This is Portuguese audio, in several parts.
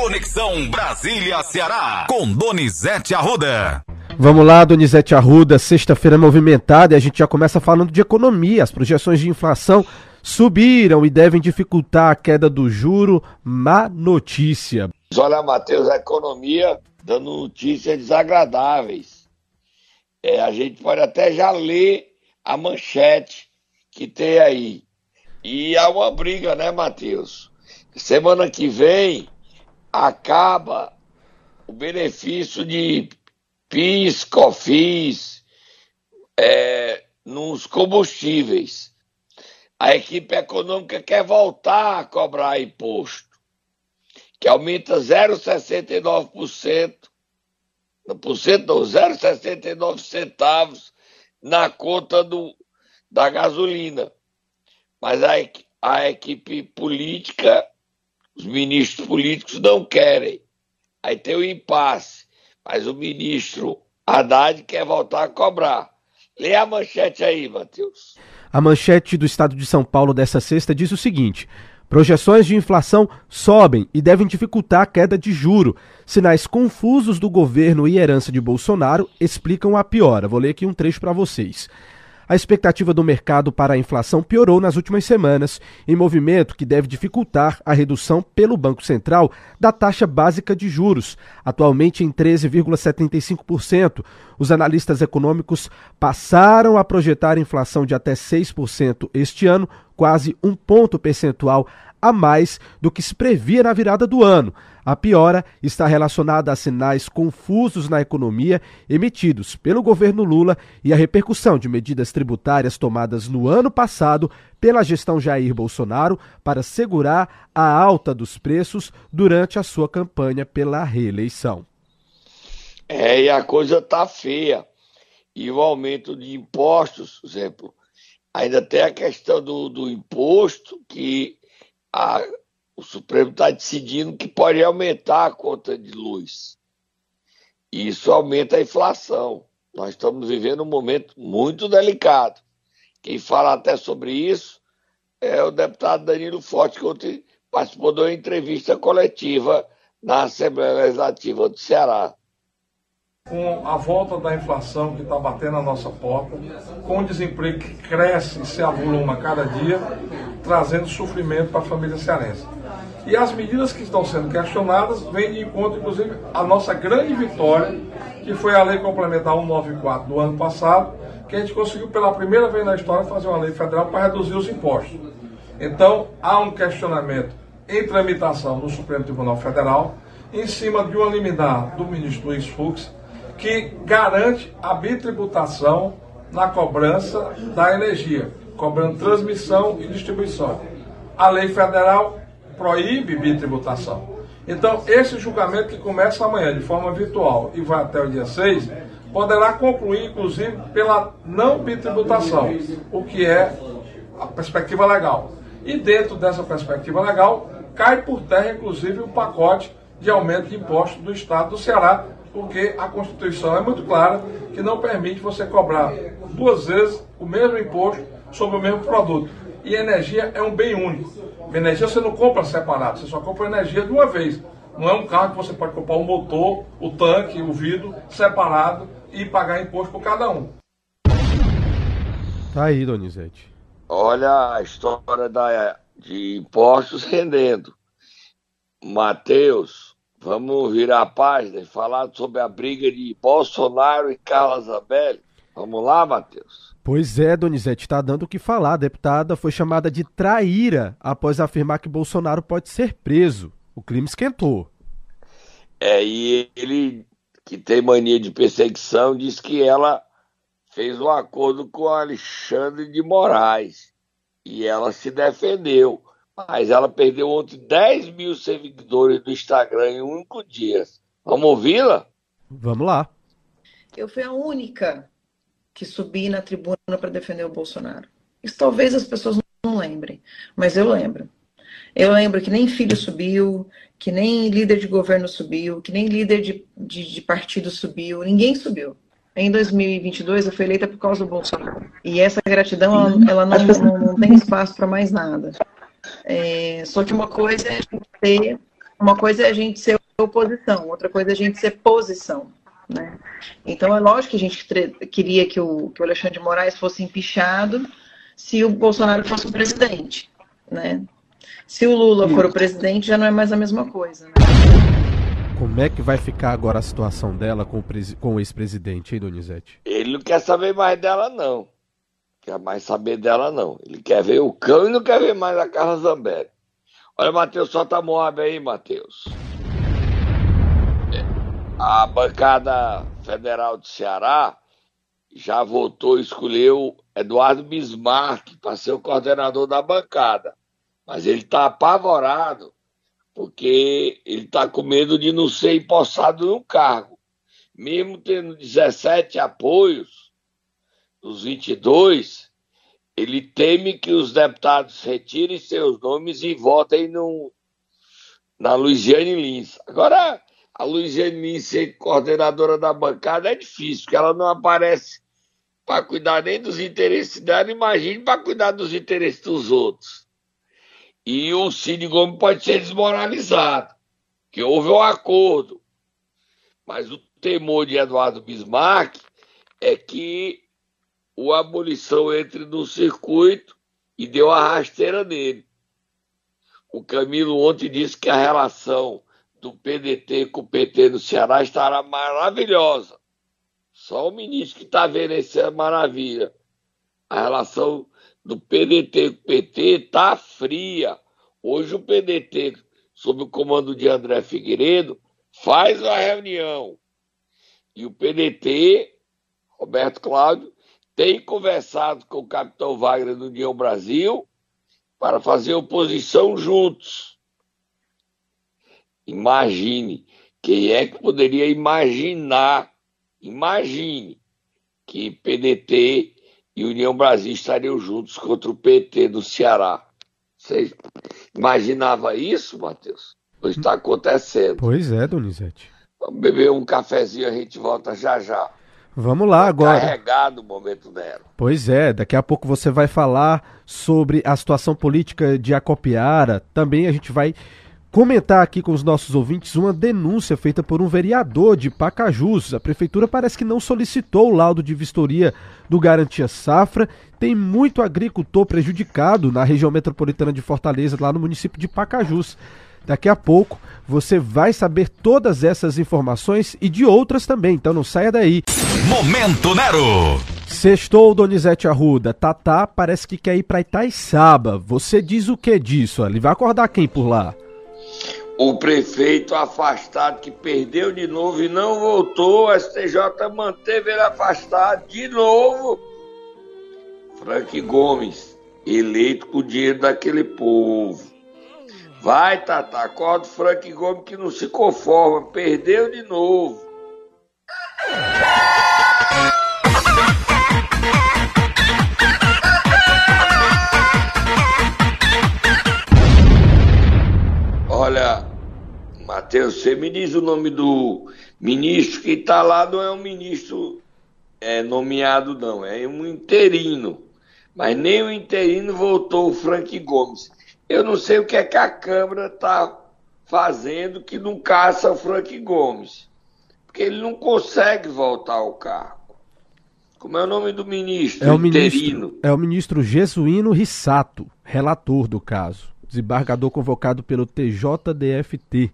Conexão Brasília-Ceará, com Donizete Arruda. Vamos lá, Donizete Arruda, sexta-feira movimentada e a gente já começa falando de economia. As projeções de inflação subiram e devem dificultar a queda do juro. Má notícia. Olha, Matheus, a economia dando notícias desagradáveis. É, a gente pode até já ler a manchete que tem aí. E há uma briga, né, Matheus? Semana que vem acaba o benefício de PIS, COFIS, é, nos combustíveis. A equipe econômica quer voltar a cobrar imposto, que aumenta 0,69%, por cento não, 0,69 centavos na conta do, da gasolina. Mas a, a equipe política os ministros políticos não querem. Aí tem o impasse. Mas o ministro Haddad quer voltar a cobrar. Lê a manchete aí, Matheus. A manchete do Estado de São Paulo dessa sexta diz o seguinte: Projeções de inflação sobem e devem dificultar a queda de juro. Sinais confusos do governo e herança de Bolsonaro explicam a piora. Vou ler aqui um trecho para vocês. A expectativa do mercado para a inflação piorou nas últimas semanas, em movimento que deve dificultar a redução pelo Banco Central da taxa básica de juros, atualmente em 13,75%. Os analistas econômicos passaram a projetar inflação de até 6% este ano, quase um ponto percentual a mais do que se previa na virada do ano. A piora está relacionada a sinais confusos na economia emitidos pelo governo Lula e a repercussão de medidas tributárias tomadas no ano passado pela gestão Jair Bolsonaro para segurar a alta dos preços durante a sua campanha pela reeleição. É, e a coisa tá feia. E o aumento de impostos, exemplo, ainda tem a questão do, do imposto que a, o Supremo está decidindo que pode aumentar a conta de luz. E isso aumenta a inflação. Nós estamos vivendo um momento muito delicado. Quem fala até sobre isso é o deputado Danilo Forte, que ontem participou de uma entrevista coletiva na Assembleia Legislativa do Ceará com a volta da inflação que está batendo na nossa porta, com o desemprego que cresce e se avoluma a cada dia, trazendo sofrimento para a família cearense. E as medidas que estão sendo questionadas vêm de encontro, inclusive, à nossa grande vitória, que foi a Lei Complementar 194 do ano passado, que a gente conseguiu pela primeira vez na história fazer uma lei federal para reduzir os impostos. Então, há um questionamento em tramitação no Supremo Tribunal Federal, em cima de uma liminar do ministro Luiz Fux, que garante a bitributação na cobrança da energia, cobrando transmissão e distribuição. A lei federal proíbe bitributação. Então, esse julgamento que começa amanhã de forma virtual e vai até o dia 6, poderá concluir, inclusive, pela não bitributação, o que é a perspectiva legal. E dentro dessa perspectiva legal, cai por terra, inclusive, o pacote de aumento de impostos do Estado do Ceará, porque a Constituição é muito clara que não permite você cobrar duas vezes o mesmo imposto sobre o mesmo produto. E energia é um bem único. Energia você não compra separado, você só compra energia de uma vez. Não é um carro que você pode comprar o motor, o tanque, o vidro separado e pagar imposto por cada um. Tá aí, Donizete. Olha a história da, de impostos rendendo. Mateus, Vamos virar a página e falar sobre a briga de Bolsonaro e Carla Zambelli. Vamos lá, Matheus? Pois é, Donizete, está dando o que falar. A deputada foi chamada de traíra após afirmar que Bolsonaro pode ser preso. O crime esquentou. É, e ele, que tem mania de perseguição, diz que ela fez um acordo com Alexandre de Moraes. E ela se defendeu. Mas ela perdeu ontem 10 mil seguidores do Instagram em um único dia. Vamos ouvi-la? Vamos lá. Eu fui a única que subi na tribuna para defender o Bolsonaro. Isso talvez as pessoas não lembrem, mas eu lembro. Eu lembro que nem filho subiu, que nem líder de governo subiu, que nem líder de, de, de partido subiu, ninguém subiu. Em 2022 eu fui eleita por causa do Bolsonaro. E essa gratidão, ela, não, não, não tem espaço para mais nada. É, só que uma coisa é ter Uma coisa é a gente ser oposição, outra coisa é a gente ser posição. Né? Então é lógico que a gente queria que o, que o Alexandre de Moraes fosse empichado se o Bolsonaro fosse o presidente. Né? Se o Lula for o presidente, já não é mais a mesma coisa. Né? Como é que vai ficar agora a situação dela com o, com o ex-presidente, hein, Donizete? Ele não quer saber mais dela, não. Quer mais saber dela, não. Ele quer ver o cão e não quer ver mais a Carla Zambelli. Olha, Matheus, solta a Moab aí, Matheus. A bancada federal de Ceará já votou e escolheu Eduardo Bismarck para ser o coordenador da bancada. Mas ele está apavorado porque ele está com medo de não ser empossado no cargo. Mesmo tendo 17 apoios dos 22, ele teme que os deputados retirem seus nomes e votem no, na Luiziane Lins. Agora, a Lins ser coordenadora da bancada é difícil, porque ela não aparece para cuidar nem dos interesses dela, imagine para cuidar dos interesses dos outros e o Cid Gomes pode ser desmoralizado, que houve um acordo. Mas o temor de Eduardo Bismarck é que o abolição entre no circuito e deu a rasteira nele. O Camilo ontem disse que a relação do PDT com o PT no Ceará estará maravilhosa. Só o ministro que está vendo essa maravilha. A relação do PDT com o PT está fria. Hoje o PDT, sob o comando de André Figueiredo, faz a reunião. E o PDT, Roberto Cláudio, tem conversado com o capitão Wagner do União Brasil para fazer oposição juntos. Imagine, quem é que poderia imaginar, imagine, que PDT e União Brasil estariam juntos contra o PT do Ceará. Você imaginava isso, Matheus? Pois está acontecendo. Pois é, Donizete. Vamos beber um cafezinho, a gente volta já já. Vamos lá agora. Carregado o momento Nero. Pois é, daqui a pouco você vai falar sobre a situação política de Acopiara. Também a gente vai comentar aqui com os nossos ouvintes uma denúncia feita por um vereador de Pacajus. A prefeitura parece que não solicitou o laudo de vistoria do Garantia Safra. Tem muito agricultor prejudicado na região metropolitana de Fortaleza, lá no município de Pacajus. Daqui a pouco você vai saber todas essas informações e de outras também, então não saia daí. Momento Nero! Sextou Donizete Arruda. Tatá parece que quer ir para Itaiçaba. Você diz o que disso? Ele vai acordar quem por lá? O prefeito afastado que perdeu de novo e não voltou, o STJ manteve ele afastado de novo. Frank Gomes, eleito com o dinheiro daquele povo. Vai, Tata, acorda o Frank Gomes que não se conforma, perdeu de novo. Olha, Matheus, você me diz o nome do ministro que está lá, não é um ministro é, nomeado, não, é um interino. Mas nem o interino voltou o Frank Gomes. Eu não sei o que é que a Câmara está fazendo que não caça o Frank Gomes. Porque ele não consegue voltar ao cargo. Como é o nome do ministro? É o interino? ministro, é o ministro Jesuíno Rissato, relator do caso desembargador convocado pelo TJDFT.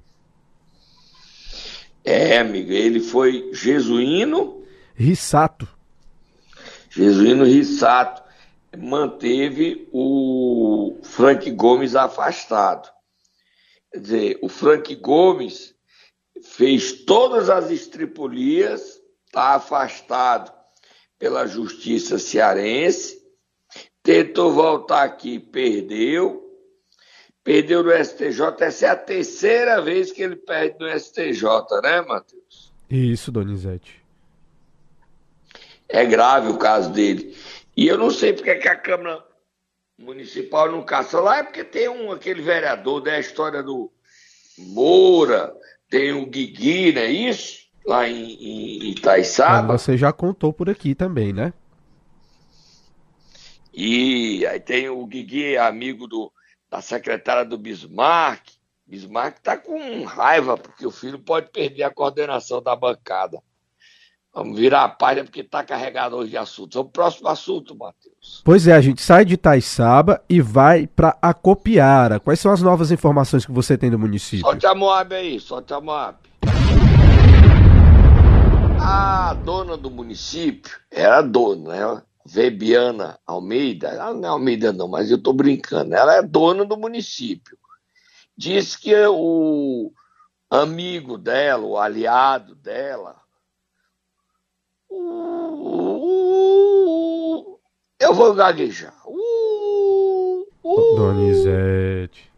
É, amigo, ele foi jesuíno. Rissato. Jesuíno Rissato manteve o Frank Gomes afastado. Quer dizer, o Frank Gomes fez todas as estripulias, está afastado pela justiça cearense, tentou voltar aqui, perdeu, Perdeu no STJ, essa é a terceira vez que ele perde no STJ, né, Matheus? Isso, Donizete. É grave o caso dele. E eu não sei porque que a Câmara Municipal não caça lá, é porque tem um, aquele vereador da né, história do Moura, tem o Guigui, não é isso? Lá em, em Itaiçaba. Ah, você já contou por aqui também, né? E aí tem o Guigui, amigo do, da secretária do Bismarck. Bismarck está com raiva, porque o filho pode perder a coordenação da bancada. Vamos virar a página porque está carregado hoje de assuntos. Vamos pro próximo assunto, Matheus. Pois é, a gente sai de Itaiçaba e vai para Acopiara. Quais são as novas informações que você tem do município? Solte a Moab aí, solte a Moab. A dona do município era dona, né? Vebiana Almeida. Ela não é Almeida não, mas eu estou brincando. Ela é dona do município. Diz que o amigo dela, o aliado dela, Uh, eu vou gaguejar. Uh, Donizete.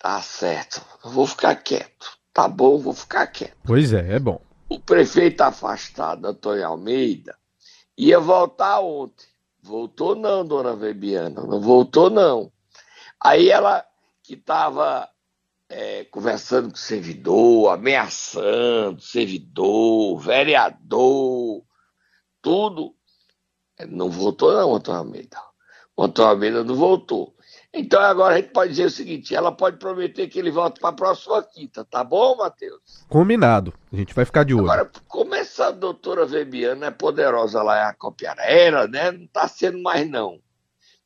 Tá certo. Eu vou ficar quieto. Tá bom, vou ficar quieto. Pois é, é bom. O prefeito afastado, Antônio Almeida, ia voltar ontem. Voltou não, dona Vebiana. Não voltou não. Aí ela que estava é, conversando com o servidor, ameaçando servidor, vereador, tudo. Não voltou, não, Antônio Almeida. O Antônio Almeida não voltou. Então agora a gente pode dizer o seguinte: ela pode prometer que ele volta para a próxima quinta, tá bom, Matheus? Combinado. A gente vai ficar de olho. Agora, como essa doutora Vebiana é poderosa lá em Acopiara, era, né? Não está sendo mais, não.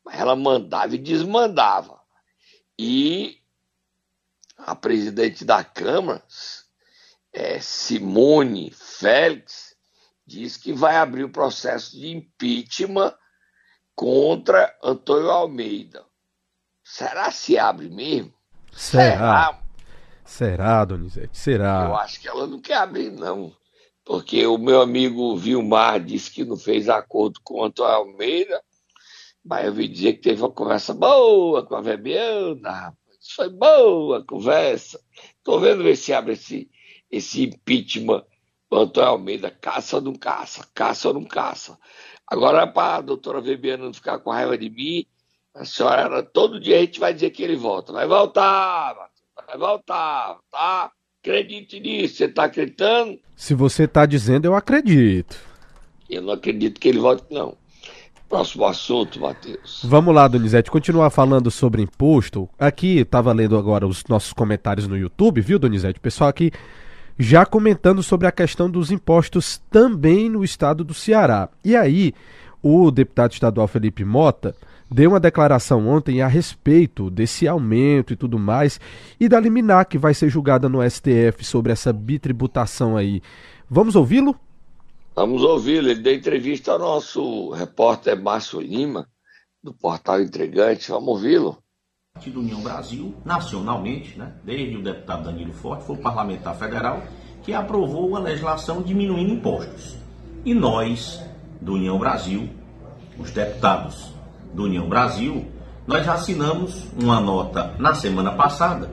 Mas ela mandava e desmandava. E a presidente da Câmara, é, Simone Félix, diz que vai abrir o processo de impeachment contra Antônio Almeida. Será se abre mesmo? Será? Será, Será Donizete? Será? Eu acho que ela não quer abrir, não. Porque o meu amigo Vilmar disse que não fez acordo com Antônio Almeida, mas eu vi dizer que teve uma conversa boa com a Vebiana, foi boa a conversa. Estou vendo ver se abre esse, esse impeachment do Antônio Almeida. Caça ou não caça? Caça ou não caça? Agora, para a doutora Vebiana não ficar com raiva de mim, a senhora, todo dia a gente vai dizer que ele volta. Vai voltar, vai voltar, tá? Acredite nisso. Você está acreditando? Se você está dizendo, eu acredito. Eu não acredito que ele volte, não. Próximo assunto, Matheus. Vamos lá, Donizete, continuar falando sobre imposto. Aqui, estava lendo agora os nossos comentários no YouTube, viu, Donizete? O pessoal aqui já comentando sobre a questão dos impostos também no estado do Ceará. E aí, o deputado estadual Felipe Mota deu uma declaração ontem a respeito desse aumento e tudo mais, e da liminar que vai ser julgada no STF sobre essa bitributação aí. Vamos ouvi-lo? Vamos ouvi-lo. Ele deu entrevista ao nosso repórter Márcio Lima, do portal Entregante. Vamos ouvi-lo. Partido União Brasil, nacionalmente, né, desde o deputado Danilo Forte, foi o parlamentar federal que aprovou uma legislação diminuindo impostos. E nós, do União Brasil, os deputados do União Brasil, nós já assinamos uma nota na semana passada,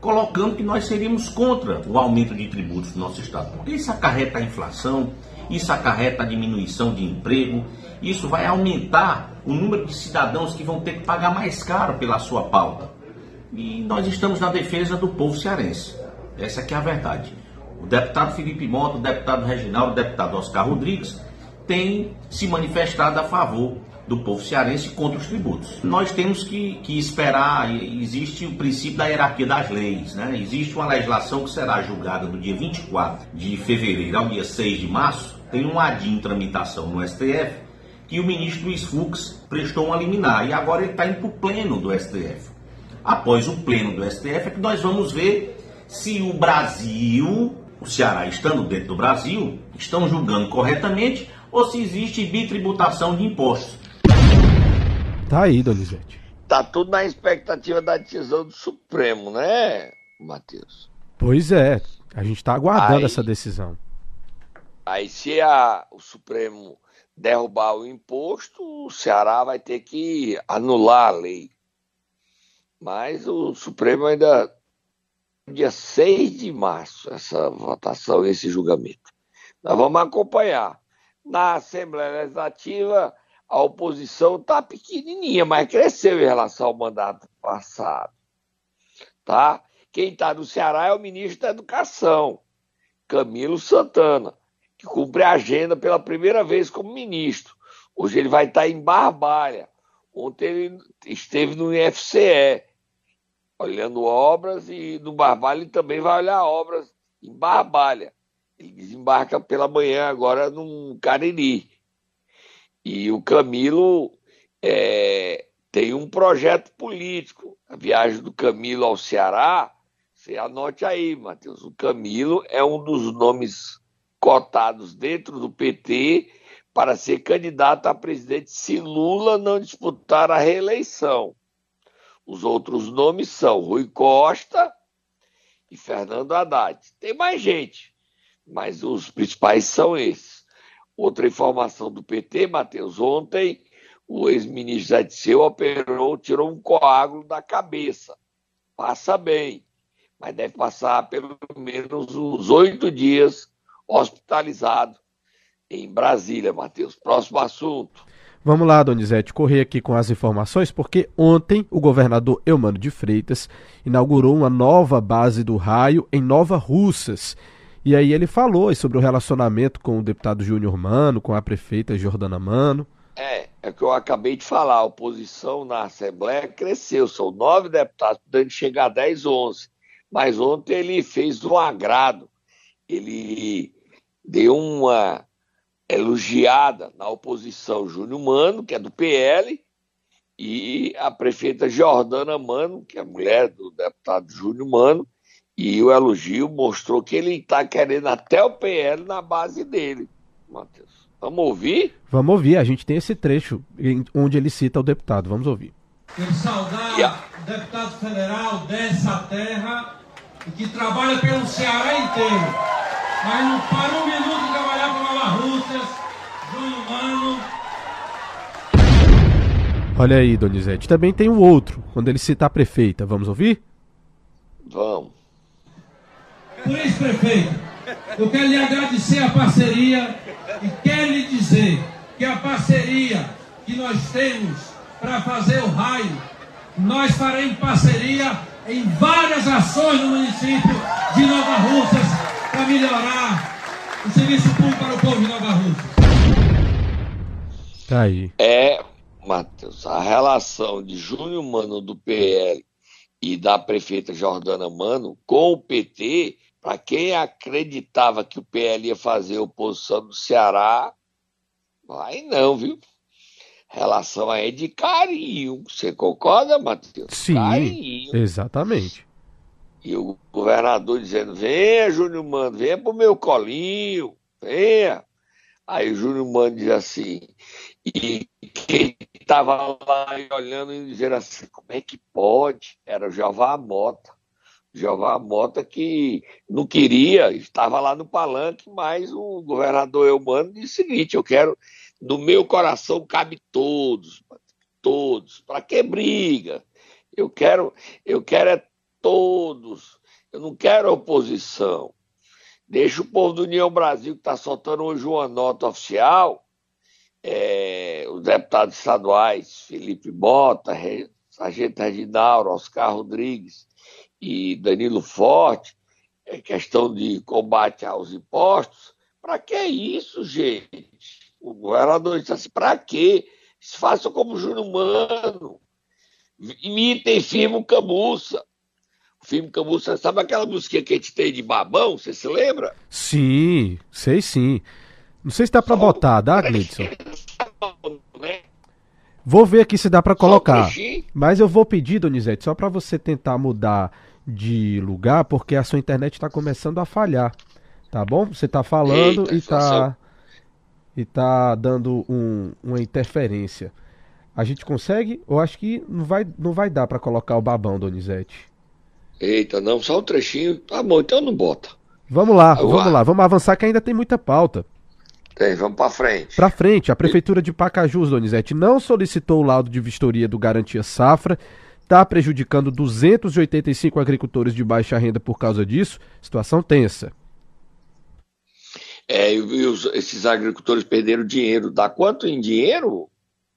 colocando que nós seríamos contra o aumento de tributos do nosso Estado, porque isso acarreta a inflação, isso acarreta a diminuição de emprego, isso vai aumentar o número de cidadãos que vão ter que pagar mais caro pela sua pauta. E nós estamos na defesa do povo cearense. Essa é a verdade. O deputado Felipe Mota, o deputado Reginaldo, o deputado Oscar Rodrigues têm se manifestado a favor do povo cearense contra os tributos. Nós temos que, que esperar, existe o princípio da hierarquia das leis, né? existe uma legislação que será julgada do dia 24 de fevereiro ao dia 6 de março, tem um adinho em tramitação no STF, que o ministro Luiz Fux prestou uma liminar e agora ele está indo para o pleno do STF. Após o pleno do STF é que nós vamos ver se o Brasil, o Ceará estando dentro do Brasil, estão julgando corretamente ou se existe bitributação de impostos. Tá aí, Donizete. Tá tudo na expectativa da decisão do Supremo, né, Matheus? Pois é, a gente está aguardando aí, essa decisão. Aí se a, o Supremo derrubar o imposto, o Ceará vai ter que anular a lei. Mas o Supremo ainda dia 6 de março essa votação, esse julgamento. Nós vamos acompanhar. Na Assembleia Legislativa, a oposição está pequenininha, mas cresceu em relação ao mandato passado. Tá? Quem está no Ceará é o ministro da Educação, Camilo Santana, que cumpre a agenda pela primeira vez como ministro. Hoje ele vai estar tá em Barbalha. Ontem ele esteve no IFCE. olhando obras e no Barbalha ele também vai olhar obras em Barbalha. Ele desembarca pela manhã agora num Cariri. E o Camilo é, tem um projeto político. A viagem do Camilo ao Ceará, você anote aí, Matheus. O Camilo é um dos nomes cotados dentro do PT para ser candidato a presidente se Lula não disputar a reeleição. Os outros nomes são Rui Costa e Fernando Haddad. Tem mais gente, mas os principais são esses. Outra informação do PT, Matheus, ontem o ex-ministro Zé Disseu operou, tirou um coágulo da cabeça. Passa bem, mas deve passar pelo menos uns oito dias hospitalizado em Brasília, Matheus. Próximo assunto. Vamos lá, Donizete, correr aqui com as informações, porque ontem o governador Eumano de Freitas inaugurou uma nova base do raio em Nova Russas. E aí ele falou sobre o relacionamento com o deputado Júnior Mano, com a prefeita Jordana Mano. É, é o que eu acabei de falar. A oposição na Assembleia cresceu. São nove deputados, podendo chegar a 10, 11. Mas ontem ele fez um agrado. Ele deu uma elogiada na oposição Júnior Mano, que é do PL, e a prefeita Jordana Mano, que é mulher do deputado Júnior Mano, e o elogio mostrou que ele está querendo até o PL na base dele, Matheus. Vamos ouvir? Vamos ouvir, a gente tem esse trecho onde ele cita o deputado, vamos ouvir. Quero saudar yeah. o deputado federal dessa terra e que trabalha pelo Ceará inteiro, mas não para um minuto de trabalhar com Nova Russas, Júnior Mano. Olha aí, Donizete. Também tem o outro, quando ele cita a prefeita. Vamos ouvir? Vamos. Por isso, prefeito, eu quero lhe agradecer a parceria e quero lhe dizer que a parceria que nós temos para fazer o raio, nós faremos parceria em várias ações no município de Nova Russas para melhorar o serviço público para o povo de Nova Russas. Tá aí. É, Matheus, a relação de Júnior Mano do PL e da prefeita Jordana Mano com o PT, para quem acreditava que o PL ia fazer oposição no Ceará, vai não, viu? Relação aí de carinho. Você concorda, Matheus? Sim, carinho. exatamente. E o governador dizendo: venha, Júnior Mano, venha pro meu colinho, venha. Aí o Júnior Mano diz assim, e quem estava lá olhando e dizendo assim, como é que pode? Era o Jeová Mota. Jeová Mota que não queria, estava lá no palanque, mas o governador Eumano disse o seguinte, eu quero, no meu coração cabe todos, todos. Para que briga? Eu quero, eu quero é todos. Eu não quero oposição. Deixa o povo do União Brasil, que está soltando hoje uma nota oficial, é, os deputados estaduais, Felipe Bota, Sargento Reginaldo, Oscar Rodrigues e Danilo Forte, é questão de combate aos impostos. Para que isso, gente? O governador disse assim: para quê? Façam como Júnior Mano. Imitem firme Camussa. Filme Camussa, sabe aquela música que a gente tem de babão? Você se lembra? Sim, sei sim. Não sei se dá pra Só botar, dá, Gleidson? Vou ver aqui se dá para colocar. Mas eu vou pedir, Donizete, só para você tentar mudar de lugar, porque a sua internet está começando a falhar. Tá bom? Você tá falando Eita, e tá e tá dando um, uma interferência. A gente consegue? Eu acho que não vai, não vai dar para colocar o babão, Donizete. Eita, não, só um trechinho. Tá bom, então não bota. Vamos lá, vamos lá, vamos avançar que ainda tem muita pauta. Tem, vamos para frente. Para frente, a Prefeitura de Pacajus, Donizete, não solicitou o laudo de vistoria do Garantia Safra, está prejudicando 285 agricultores de baixa renda por causa disso. Situação tensa. É, e os, esses agricultores perderam dinheiro. Dá quanto em dinheiro,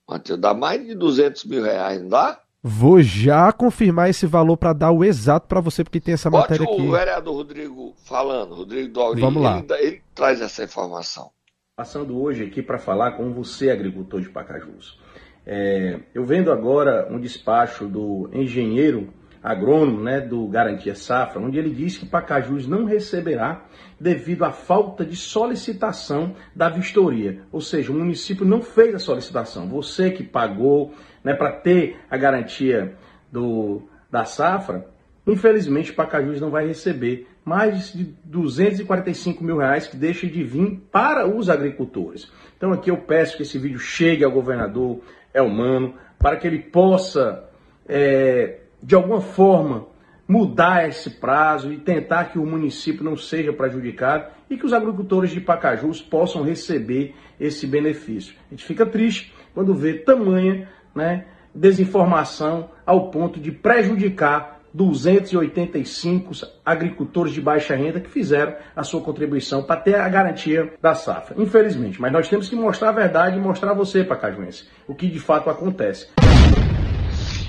Matheus? Dá mais de 200 mil reais, não dá? Vou já confirmar esse valor para dar o exato para você, porque tem essa Bote matéria aqui. o vereador Rodrigo falando, Rodrigo Douri, Vamos lá. Ele, ele traz essa informação. Passando hoje aqui para falar com você, agricultor de Pacajus. É, eu vendo agora um despacho do engenheiro agrônomo né, do Garantia Safra, onde ele diz que Pacajus não receberá devido à falta de solicitação da vistoria. Ou seja, o município não fez a solicitação. Você que pagou né, para ter a garantia do, da safra, infelizmente Pacajus não vai receber mais de 245 mil reais que deixa de vir para os agricultores. Então aqui eu peço que esse vídeo chegue ao governador Elmano para que ele possa, é, de alguma forma, mudar esse prazo e tentar que o município não seja prejudicado e que os agricultores de Pacajus possam receber esse benefício. A gente fica triste quando vê tamanha né, desinformação ao ponto de prejudicar 285 agricultores de baixa renda que fizeram a sua contribuição para ter a garantia da safra. Infelizmente, mas nós temos que mostrar a verdade e mostrar a você, Pacajuense, o que de fato acontece.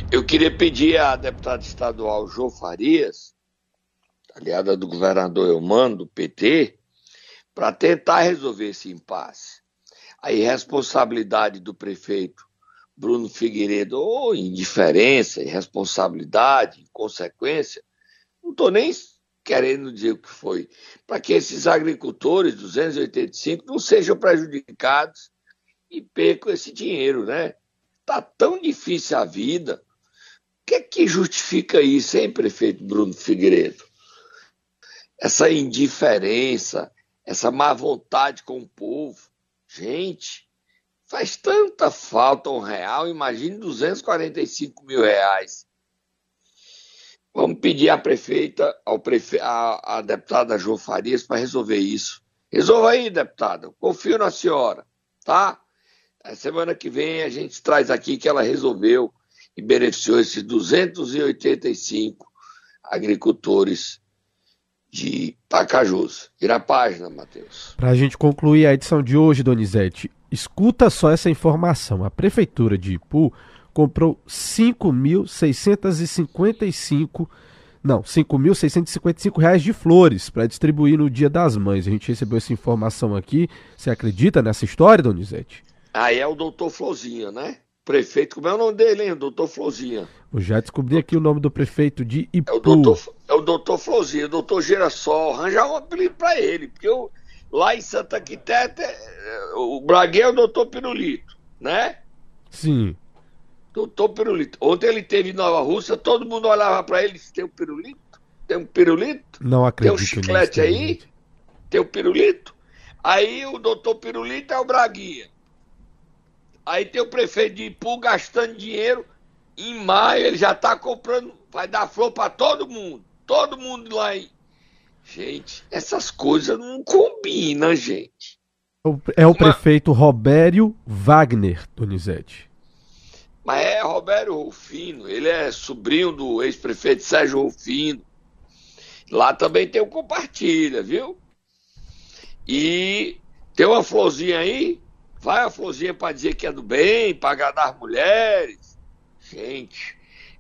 Eu queria pedir à deputada estadual Jô Farias, aliada do governador Eumano, do PT, para tentar resolver esse impasse. A irresponsabilidade do prefeito Bruno Figueiredo, ou indiferença, irresponsabilidade, inconsequência, não estou nem querendo dizer o que foi, para que esses agricultores 285 não sejam prejudicados e percam esse dinheiro, né? Tá tão difícil a vida que é que justifica isso, hein, prefeito Bruno Figueiredo? Essa indiferença, essa má vontade com o povo. Gente, faz tanta falta um real, imagine 245 mil reais. Vamos pedir à prefeita, ao prefe... à, à deputada João Farias para resolver isso. Resolva aí, deputada. Confio na senhora, tá? A semana que vem a gente traz aqui que ela resolveu e beneficiou esses 285 agricultores de Pacajus. Vira a página, Matheus. Para a gente concluir a edição de hoje, Donizete, escuta só essa informação. A Prefeitura de Ipu comprou 5.655 não, 5.655 reais de flores para distribuir no Dia das Mães. A gente recebeu essa informação aqui. Você acredita nessa história, Donizete? Aí é o doutor Flozinha, né? prefeito, como é o nome dele, hein? Doutor Flozinha. Eu já descobri aqui o nome do prefeito de Ipu. É o doutor, é o doutor Flozinha, doutor Girassol. Arranjar um apelido pra ele, porque eu, lá em Santa Quitéria, o Braguinha é o doutor Pirulito, né? Sim. Doutor Pirulito. Ontem ele teve em Nova Rússia, todo mundo olhava pra ele e disse, tem um pirulito? Tem um pirulito? Não acredito Tem um chiclete aí? Tem um pirulito? Aí o doutor Pirulito é o Braguinha. Aí tem o prefeito de Ipu gastando dinheiro. Em maio ele já está comprando, vai dar flor para todo mundo. Todo mundo lá aí. Gente, essas coisas não combinam, gente. É o Uma... prefeito Robério Wagner, Donizete. Mas é Robério Rufino, ele é sobrinho do ex-prefeito Sérgio Rufino. Lá também tem o compartilha, viu? E tem uma florzinha aí Vai a florzinha para dizer que é do bem, para agradar as mulheres. Gente,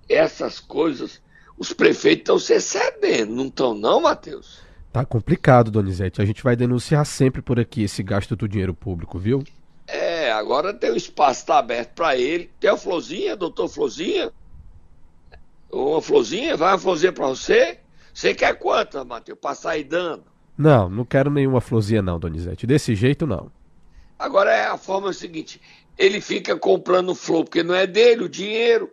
essas coisas, os prefeitos estão se excedendo, não estão não, Matheus? Tá complicado, Donizete. A gente vai denunciar sempre por aqui esse gasto do dinheiro público, viu? É, agora tem o espaço tá aberto para ele. Tem a florzinha, doutor Florzinha? Uma florzinha? Vai uma florzinha para você? Você quer quantas, Matheus? Para sair dando? Não, não quero nenhuma florzinha não, Donizete. Desse jeito não. Agora é a forma seguinte: ele fica comprando flor porque não é dele o dinheiro.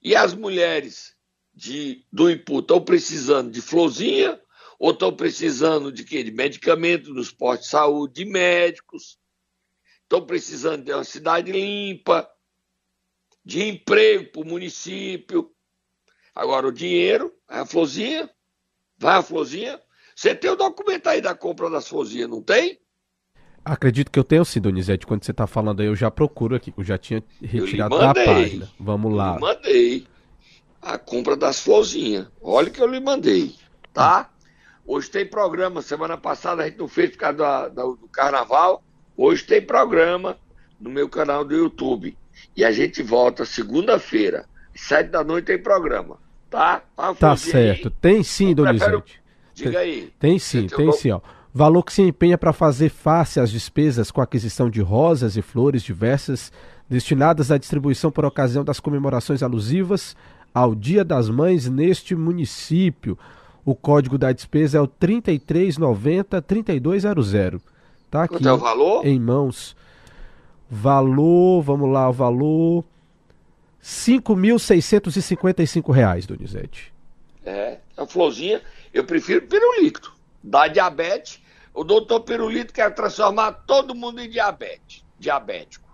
E as mulheres de, do Ipu estão precisando de florzinha ou estão precisando de quê? De medicamento nos postos de saúde, de médicos. Estão precisando de uma cidade limpa, de emprego para o município. Agora o dinheiro, a florzinha, vai a florzinha. Você tem o documento aí da compra das florzinhas, não tem? Acredito que eu tenho sim, Donizete. Quando você está falando aí, eu já procuro aqui, eu já tinha retirado da página. Vamos lá. Eu mandei a compra das florzinhas. Olha que eu lhe mandei, tá? Hoje tem programa. Semana passada a gente não fez por causa do, do carnaval. Hoje tem programa no meu canal do YouTube. E a gente volta segunda-feira. Sete da noite tem programa, tá? Tá certo. Aí. Tem sim, Donizete. Diga aí. Tem sim, tem sim, ó. Valor que se empenha para fazer face às despesas com a aquisição de rosas e flores diversas destinadas à distribuição por ocasião das comemorações alusivas ao Dia das Mães neste município. O código da despesa é o 3390-3200. Tá aqui Quanto é o valor? em mãos. Valor, vamos lá, o valor... 5.655 reais, Donizete. É, a florzinha, eu prefiro pirulito. Da diabetes, o doutor Pirulito quer transformar todo mundo em diabetes, diabético.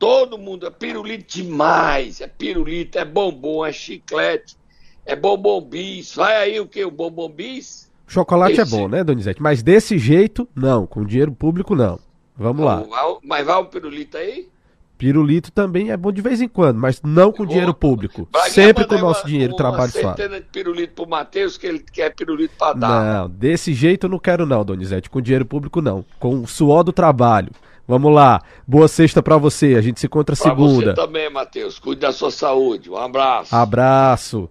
Todo mundo é pirulito demais, é pirulito, é bombom, é chiclete, é bombom bis. Vai aí o que? O bombom bis? Chocolate é Esse- bom, né, Donizete? Mas desse jeito, não. Com dinheiro público, não. Vamos lá. Mas vai um pirulito aí? Pirulito também é bom de vez em quando, mas não com dinheiro público. Braguinha Sempre com o nosso uma- dinheiro, uma trabalho centena de pirulito pro Matheus, que ele quer pirulito pra dar. Não, desse jeito eu não quero não, Donizete. Com dinheiro público não. Com o suor do trabalho. Vamos lá. Boa sexta pra você. A gente se encontra Pra segunda. você também, Matheus. Cuide da sua saúde. Um abraço. Abraço.